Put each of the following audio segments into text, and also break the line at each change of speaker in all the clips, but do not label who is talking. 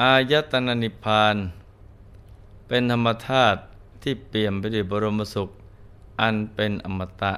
อายตนะนิพพาน เป็นธรรมธาตุที่เปี่ยมไปด้วยบรมสุข อันเป็นอมตะ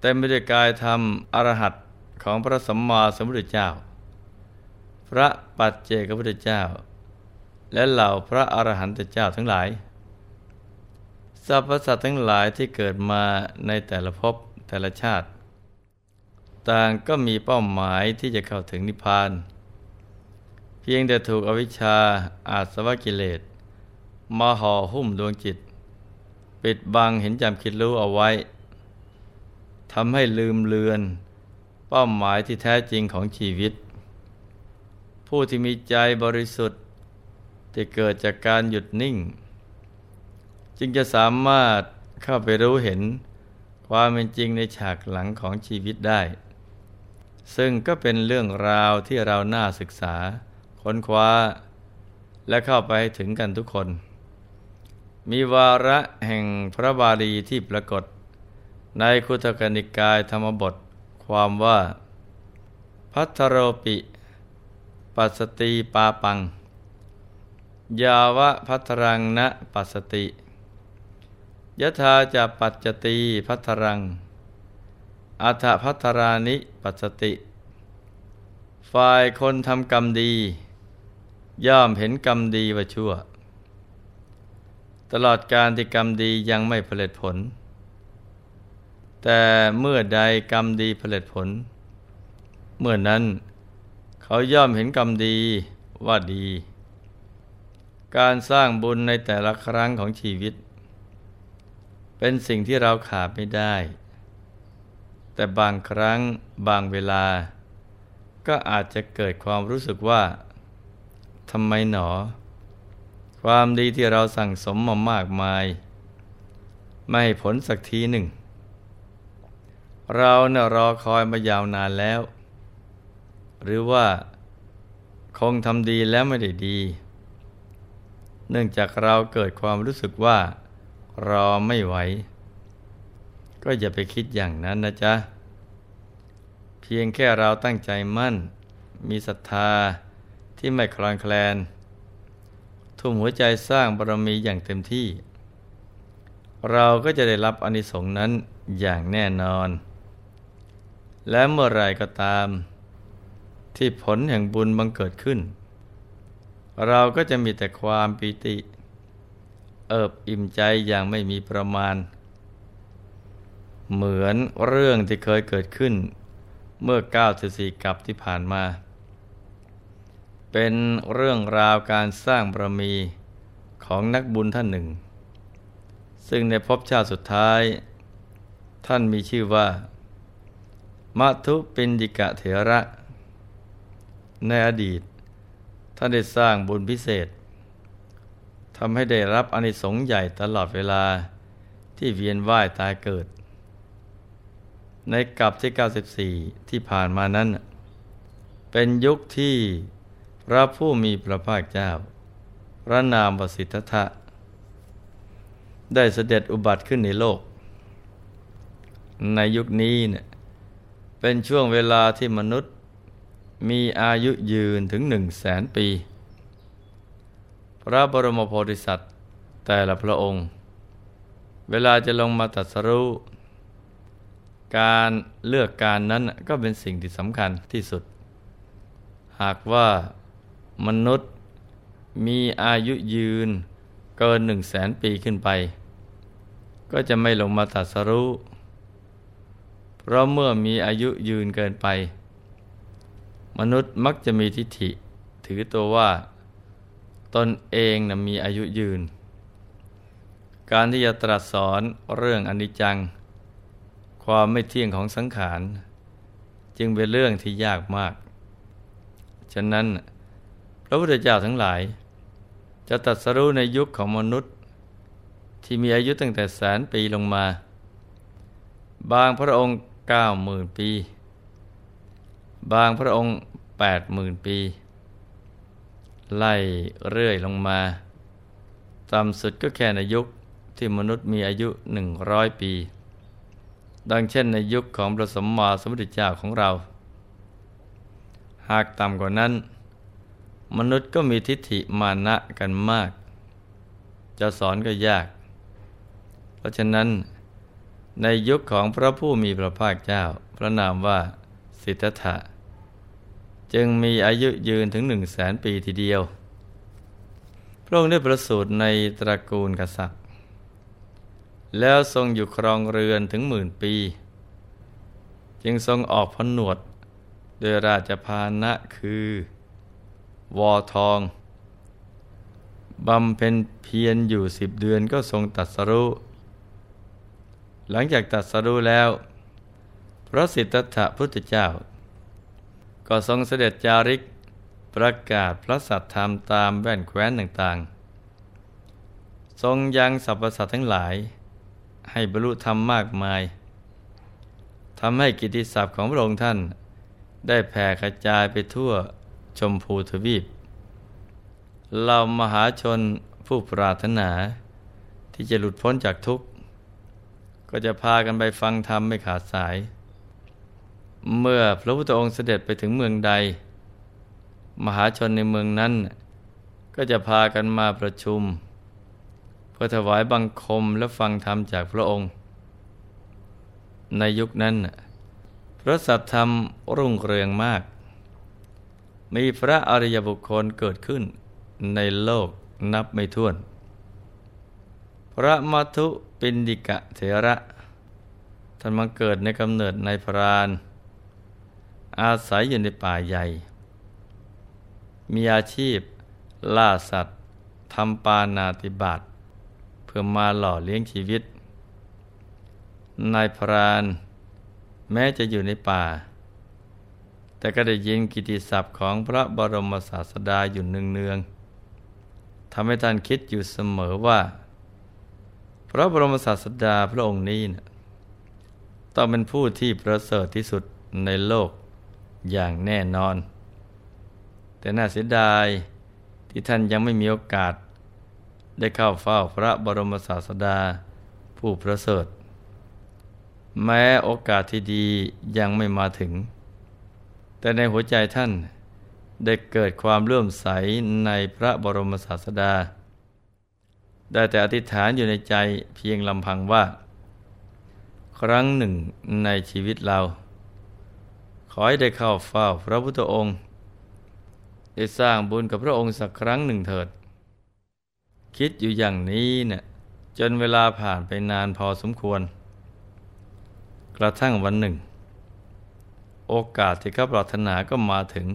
เต็มไปด้วยกายธรรมอรหัตของพระสัมมาสัมพุทธเจ้า พระปัจเจกพุทธเจ้า และเหล่าพระอรหันตเจ้าทั้งหลายสรรพสัตว์ทั้งหลายที่เกิดมาในแต่ละภพแต่ละชาติ ต่างก็มีเป้าหมายที่จะเข้าถึงนิพพาน พียงแต่ถูกอวิชชาอาสวะกิเลสมาห่อหุ้มดวงจิต ปิดบังเห็นจำคิดรู้เอาไว้ทำให้ลืมเลือน เป้าหมายที่แท้จริงของชีวิต ผู้ที่มีใจบริสุทธิ์ที่เกิดจากการหยุดนิ่ง จึงจะสามารถเข้าไปรู้เห็นความเป็นจริงในฉากหลังของชีวิตได้ ซึ่งก็เป็นเรื่องราวที่เราน่าศึกษา ค้นคว้า และเข้าไปถึงกันทุกคน มีวาระแห่งพระบาลีที่ปรากฏ ในคุตกนิกายธรรมบทความว่า พัทโรปิ ปัสติปาปัง ยาวะพัทรังนะปัสติยะธาจะปัจจตีพัทรัง อัฏพัทรานิปัสติ ฝ่ายคนทำกรรมดี ย่อมเห็นกรรมดีว่าชั่ว ตลอดการที่กรรมดียังไม่ผลิตผล แต่เมื่อใดกรรมดีผลิตผล เมื่อนั้นเขาย่อมเห็นกรรมดีว่าดี การสร้างบุญในแต่ละครั้งของชีวิต เป็นสิ่งที่เราขาดไม่ได้ แต่บางครั้งบางเวลา ก็อาจจะเกิดความรู้สึกว่า ทำไมหนอ ความดีที่เราสั่งสมมามากมาย ไม่ให้ผลสักทีหนึ่ง เราเนะ่ยรอคอยมายาวนานแล้ว หรือว่าคงทำดีแล้วไม่ได้ดี เนื่องจากเราเกิดความรู้สึกว่า รอไม่ไหว ก็อย่าไปคิดอย่างนั้นนะจ๊ะ เพียงแค่เราตั้งใจมั่น มีศรัทธา ที่ไม่คลอนแคลน ทุ่มหัวใจสร้างบารมีอย่างเต็มที่ เราก็จะได้รับอนิสงส์นั้นอย่างแน่นอน และเมื่อไรก็ตาม ที่ผลแห่งบุญบังเกิดขึ้น เราก็จะมีแต่ความปิติ เอิบอิ่มใจอย่างไม่มีประมาณ เหมือนเรื่องที่เคยเกิดขึ้น เมื่อเก้าสี่กับที่ผ่านมา เป็นเรื่องราวการสร้างบารมีของนักบุญท่านหนึ่ง ซึ่งในภพชาติสุดท้าย ท่านมีชื่อว่ามัทุปินดิกะเถระ ในอดีต ท่านได้สร้างบุญพิเศษทำให้ได้รับอนิสงส์ใหญ่ตลอดเวลาที่เวียนว่ายตายเกิด ในกับที่ 94 ที่ผ่านมานั้น เป็นยุคที่ พระผู้มีพระภาคเจ้า พระนามวสิทธะได้เสด็จอุบัติขึ้นในโลก ในยุคนี้เนี่ยเป็นช่วงเวลาที่มนุษย์มีอายุยืนถึงหนึ่งแสนปี พระบรมโพธิสัตว์แต่ละพระองค์ เวลาจะลงมาตัดสรู้การเลือกการนั้นก็เป็นสิ่งที่สำคัญที่สุด หากว่า มนุษย์มีอายุยืนเกินหนึ่งแสนปีขึ้นไป ก็จะไม่ลงมาตัดสรู้เพราะเมื่อมีอายุยืนเกินไป มนุษย์มักจะมีทิฏฐิ ถือตัวว่า ตนเองนะมีอายุยืน การที่จะตรัสสอนเรื่องอนิจจัง ความไม่เที่ยงของสังขาร จึงเป็นเรื่องที่ยากมาก ฉะนั้น พระพุทธเจ้าทั้งหลาย จะตัดสรู้ในยุคของมนุษย์ ที่มีอายุตั้งแต่แสนปีลงมา บางพระองค์เก้าหมื่นปี บางพระองค์แปดหมื่นปี ไล่เรื่อยลงมาต่ำสุดก็แค่ในยุคที่มนุษย์มีอายุหนึ่งร้อยปี ดังเช่นในยุคของพระสมมาสมุทรเจ้าของเรา หากต่ำกว่านั้น มนุษย์ก็มีทิฏฐิมานะกันมาก จะสอนก็ยาก เพราะฉะนั้นในยุคของพระผู้มีพระภาคเจ้า พระนามว่าสิทธัตถะจึงมีอายุยืนถึงหนึ่งแสนปีทีเดียว พระองค์ได้ประสูติในตระกูลกษัตริย์ แล้วทรงอยู่ครองเรือนถึงหมื่นปี จึงทรงออกพนวดโดยราชพานะคือ วอทองบำเพ็ญเพียรอยู่สิบเดือนก็ทรงตัดสรุหลังจากตัดสรุแล้ว พระสิทธัตถะพุทธเจ้า ก็ทรงเสด็จจาริกประกาศพระสัทธรรมตามแว่นแคว้นต่างๆ ทรงยังสรรพสัตว์ทั้งหลาย ให้บรรลุธรรมมากมายทำให้กิติศัพท์ของพระองค์ท่าน ได้แผ่กระจายไปทั่ว ชมพูทวีปเรามหาชนผู้ปรารถนา ที่จะหลุดพ้นจากทุกข์ ก็จะพากันไปฟังธรรมไม่ขาดสาย เมื่อพระพุทธองค์เสด็จไปถึงเมืองใด มหาชนในเมืองนั้น ก็จะพากันมาประชุม เพื่อถวายบังคมและฟังธรรมจากพระองค์ ในยุคนั้นพระสัทธรรมรุ่งเรืองมาก มีพระอริยบุคคลเกิดขึ้นในโลกนับไม่ถ้วน พระมัทุปินดิกะเถระท่านมาเกิดในกำเนิดในพรานอาศัยอยู่ในป่าใหญ่ มีอาชีพล่าสัตว์ทำปานาติบาตเพื่อมาหล่อเลี้ยงชีวิต นายพราน แม้จะอยู่ในป่า แต่ก็ได้ยินกิติศัพท์ของพระบรมศาสดาอยู่เนืองๆทำให้ท่านคิดอยู่เสมอว่า พระบรมศาสดาพระองค์นี้นะต้องเป็นผู้ที่ประเสริฐที่สุดในโลกอย่างแน่นอน แต่น่าเสียดายที่ท่านยังไม่มีโอกาส ได้เข้าเฝ้าพระบรมศาสดาผู้ประเสริฐ แม้โอกาสที่ดียังไม่มาถึง แต่ในหัวใจท่านได้เกิดความเลื่อมใสในพระบรมศาสดา ได้แต่อธิษฐานอยู่ในใจเพียงลำพังว่า ครั้งหนึ่งในชีวิตเรา ขอให้ได้เข้าเฝ้าพระพุทธองค์ ได้สร้างบุญกับพระองค์สักครั้งหนึ่งเถิด คิดอยู่อย่างนี้เนะ่ยจนเวลาผ่านไปนานพอสมควร กระทั่งวันหนึ่ง โอกาสที่เขาปรารถนาก็มาถึง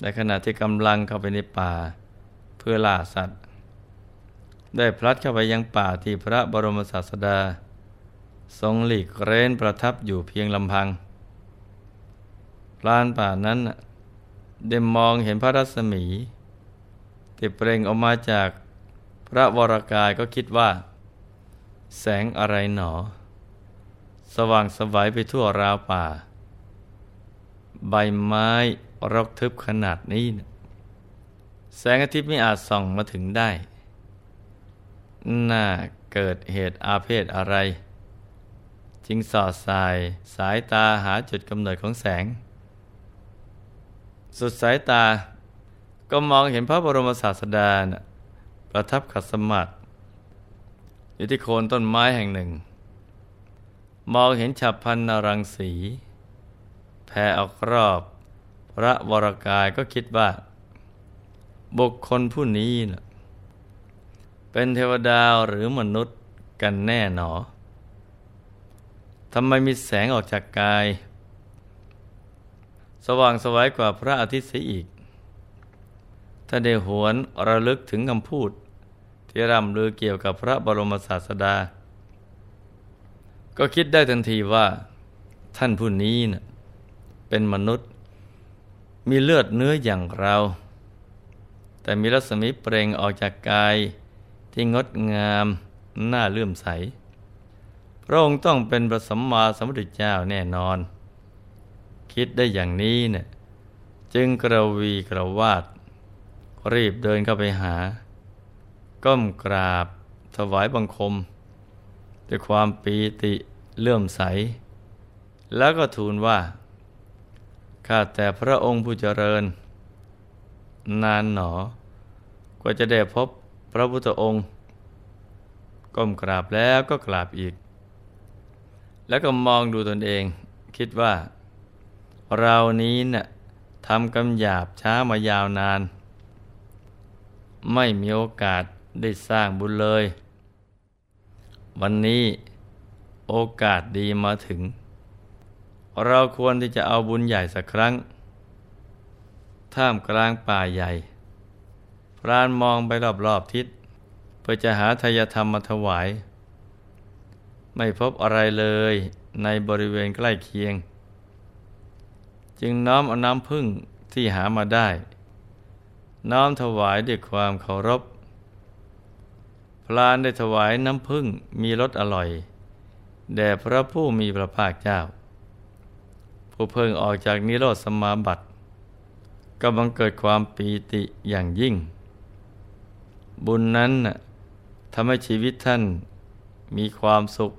ในขณะที่กำลังเข้าไปในป่า เพื่อล่าสัตว์ ได้พลัดเข้าไปยังป่าที่พระบรมศาสดา ทรงหลีกเร้นประทับอยู่เพียงลำพังพลานป่านั้นได้มองเห็นพระรัศมีที่เปล่งออกมาจากพระวรากายก็คิดว่า แสงอะไรหนอ สว่างสวัยไปทั่วราวป่า ใบไม้รกทึบขนาดนี้ แสงอาทิตย์ไม่อาจส่องมาถึงได้ น่าเกิดเหตุอาเพศอะไร จึงสอดสายสายตาหาจุดกำเนิดของแสง สุดสายตาก็มองเห็นพระบรมศาสดานะประทับขัดสมาธิอยู่ที่โคนต้นไม้แห่งหนึ่ง มองเห็นฉับพันนรังสี แผ่ออกรอบ พระวรกายก็คิดว่า บุคคลผู้นี้นะเป็นเทวดาหรือมนุษย์กันแน่หนอทำไมมีแสงออกจากกาย สว่างสวัยกว่าพระอาทิตย์เสียอีก ถ้าได้หวนระลึกถึงคำพูด ที่ร่ำลือเกี่ยวกับพระบรมศาสดา ก็คิดได้ทันทีว่า ท่านผู้นี้นะ เป็นมนุษย์ มีเลือดเนื้ออย่างเรา แต่มีรัศมีเปล่งออกจากกายที่งดงามน่าเลื่อมใส พระองค์ต้องเป็นพระสัมมาสัมพุทธเจ้าแน่นอน คิดได้อย่างนี้เนี่ยจึงกระวีกระวาด รีบเดินเข้าไปหา ก้มกราบถวายบังคม ด้วยความปีติเลื่อมใส แล้วก็ทูลว่า ข้าแต่พระองค์ผู้เจริญ นานหนอ กว่าจะได้พบพระพุทธองค์ ก้มกราบแล้วก็กราบอีก แล้วก็มองดูตนเอง คิดว่า เรานี้นะ่ะทำกำหยาบช้ามายาวนาน ไม่มีโอกาสได้สร้างบุญเลย วันนี้โอกาสดีมาถึง เราควรที่จะเอาบุญใหญ่สักครั้ง ท่ามกลางป่าใหญ่ พรานมองไปรอบๆทิศเพื่อจะหาทายธรรมมาถวาย ไม่พบอะไรเลยในบริเวณใกล้เคียง จึงน้อมเอาน้ำพึ่งที่หามาได้ น้อมถวายด้วยความเคารพพรานได้ถวายน้ำพึ่งมีรสอร่อย แด่พระผู้มีพระภาคเจ้า ผู้เพิ่งออกจากนิโรธสมาบัติก็บังเกิดความปีติอย่างยิ่ง บุญนั้นทำให้ชีวิตท่านมีความสุข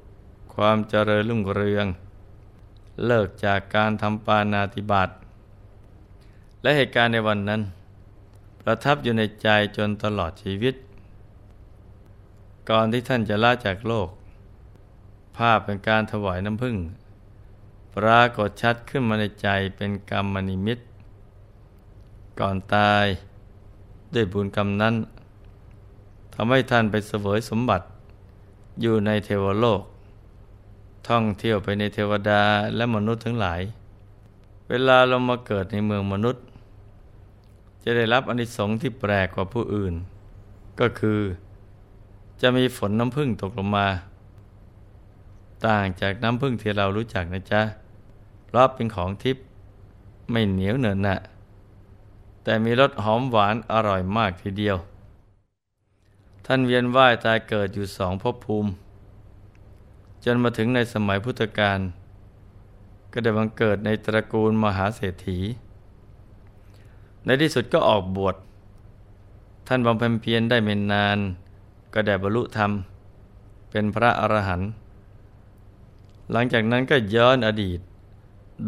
ความเจริญรุ่งเรือง เลิกจากการทำปานาติบาตและเหตุการณ์ในวันนั้น ประทับอยู่ในใจจนตลอดชีวิต ก่อนที่ท่านจะลาจากโลก ภาพเป็นการถวายน้ำผึ้ง ปรากฏชัดขึ้นมาในใจเป็นกรรมนิมิต ก่อนตายด้วยบุญกรรมนั้นทำให้ท่านไปเสวยสมบัติ อยู่ในเทวโลก ท่องเที่ยวไปในเทวดาและมนุษย์ทั้งหลาย เวลาเรามาเกิดในเมืองมนุษย์ จะได้รับอนิสงส์ที่แปลกกว่าผู้อื่น ก็คือจะมีฝนน้ำพึ่งตกลงมา ต่างจากน้ำผึ้งที่เรารู้จักนะจ๊ะ เพราะเป็นของทิพย์ไม่เหนียวเนินนะแต่มีรสหอมหวานอร่อยมากทีเดียว ท่านเวียนว่ายตายเกิดอยู่สองภพภูมิ จนมาถึงในสมัยพุทธกาลก็ได้บังเกิดในตระกูลมหาเศรษฐี ในที่สุดก็ออกบวช ท่านบำเพ็ญเพียรได้ไม่นาน ก็ได้บรรลุธรรม เป็นพระอรหันต์ หลังจากนั้นก็ย้อนอดีต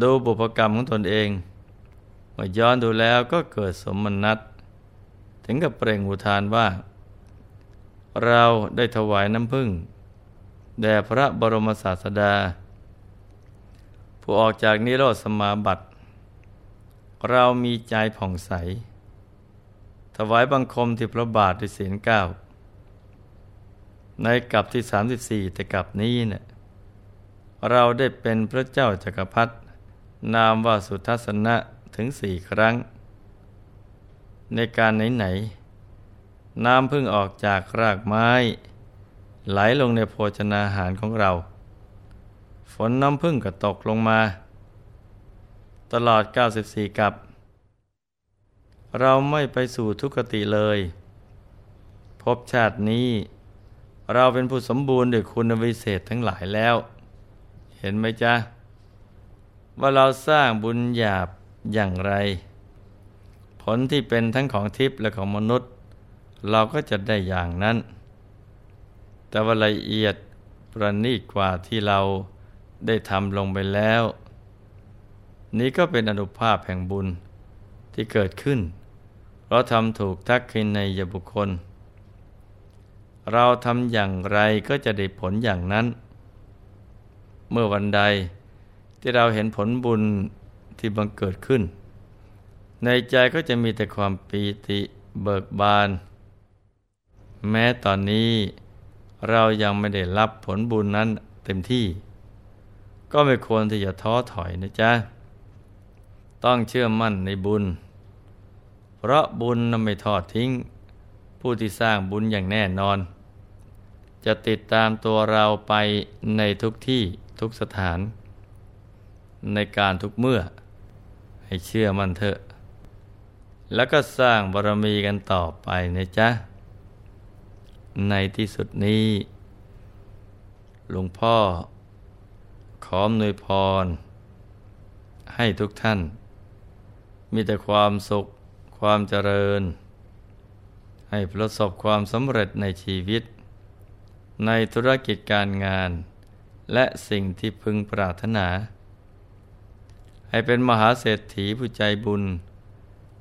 ดูบุพกรรมของตนเองเมื่อย้อนดูแล้วก็เกิดสมนัตถึงกับเปล่งอุทานว่า เราได้ถวายน้ำพึ่งแด่พระบรมศาสดา ผู้ออกจากนิโรธสมาบัติ เรามีใจผ่องใส ถวายบังคมที่พระบาทด้วยเสียงเก้าในกับที่สามสิบสี่แต่กับนี้เนะี่ยเราได้เป็นพระเจ้าจักรพรรดิ นามว่าสุทัศนะถึงสี่ครั้ง ในการไหนๆน้ำพึ่งออกจากรากไม้ ไหลลงในโภชนาหารของเรา ฝนน้ำพึ่งก็ตกลงมา ตลอด 94 กับ เราไม่ไปสู่ทุกติเลย พบชาตินี้ เราเป็นผู้สมบูรณ์ด้วยคุณวิเศษทั้งหลายแล้ว เห็นไหมจ๊ะ ว่าเราสร้างบุญหยาบอย่างไร ผลที่เป็นทั้งของทิพย์และของมนุษย์ เราก็จะได้อย่างนั้น แต่ว่าละเอียดประณีตกว่าที่เราได้ทำลงไปแล้ว นี้ก็เป็นอนุภาพแห่งบุญที่เกิดขึ้น เพราะทำถูกทักขินในยบุคคล เราทำอย่างไรก็จะได้ผลอย่างนั้น เมื่อวันใด ที่เราเห็นผลบุญที่บังเกิดขึ้น ในใจก็จะมีแต่ความปีติเบิกบาน แม้ตอนนี้เรายังไม่ได้รับผลบุญนั้นเต็มที่ ก็ไม่ควรที่จะท้อถอยนะจ๊ะ ต้องเชื่อมั่นในบุญ เพราะบุญนั้นไม่ทอดทิ้ง ผู้ที่สร้างบุญอย่างแน่นอน จะติดตามตัวเราไปในทุกที่ทุกสถาน ในการทุกเมื่อ ให้เชื่อมั่นเถอะ แล้วก็สร้างบารมีกันต่อไปนะจ๊ะ ในที่สุดนี้หลวงพ่อ ขออนวยพร ให้ทุกท่าน มีแต่ความสุขความเจริญ ให้ประสบความสำเร็จในชีวิต ในธุรกิจการงาน และสิ่งที่พึงปรารถนา ให้เป็นมหาเศรษฐีผู้ใจบุญ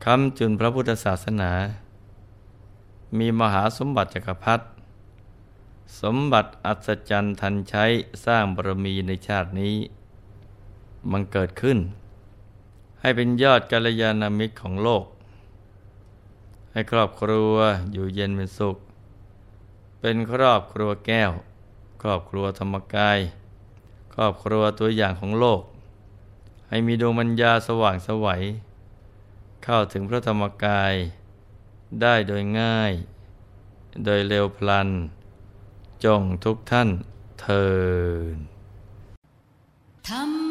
คำจุนพระพุทธศาสนา มีมหาสมบัติจักรพรรดิสมบัติอัศจรรย์ทันใช้สร้างบารมีในชาตินี้ มันเกิดขึ้น ให้เป็นยอดกัลยาณมิตรของโลก ให้ครอบครัวอยู่เย็นเป็นสุข เป็นครอบครัวแก้ว ครอบครัวธรรมกาย ครอบครัวตัวอย่างของโลก ให้มีดวงมัญญาสว่างสวัย เข้าถึงพระธรรมกาย ได้โดยง่าย โดยเร็วพลัน จงทุกท่านเทินธรรม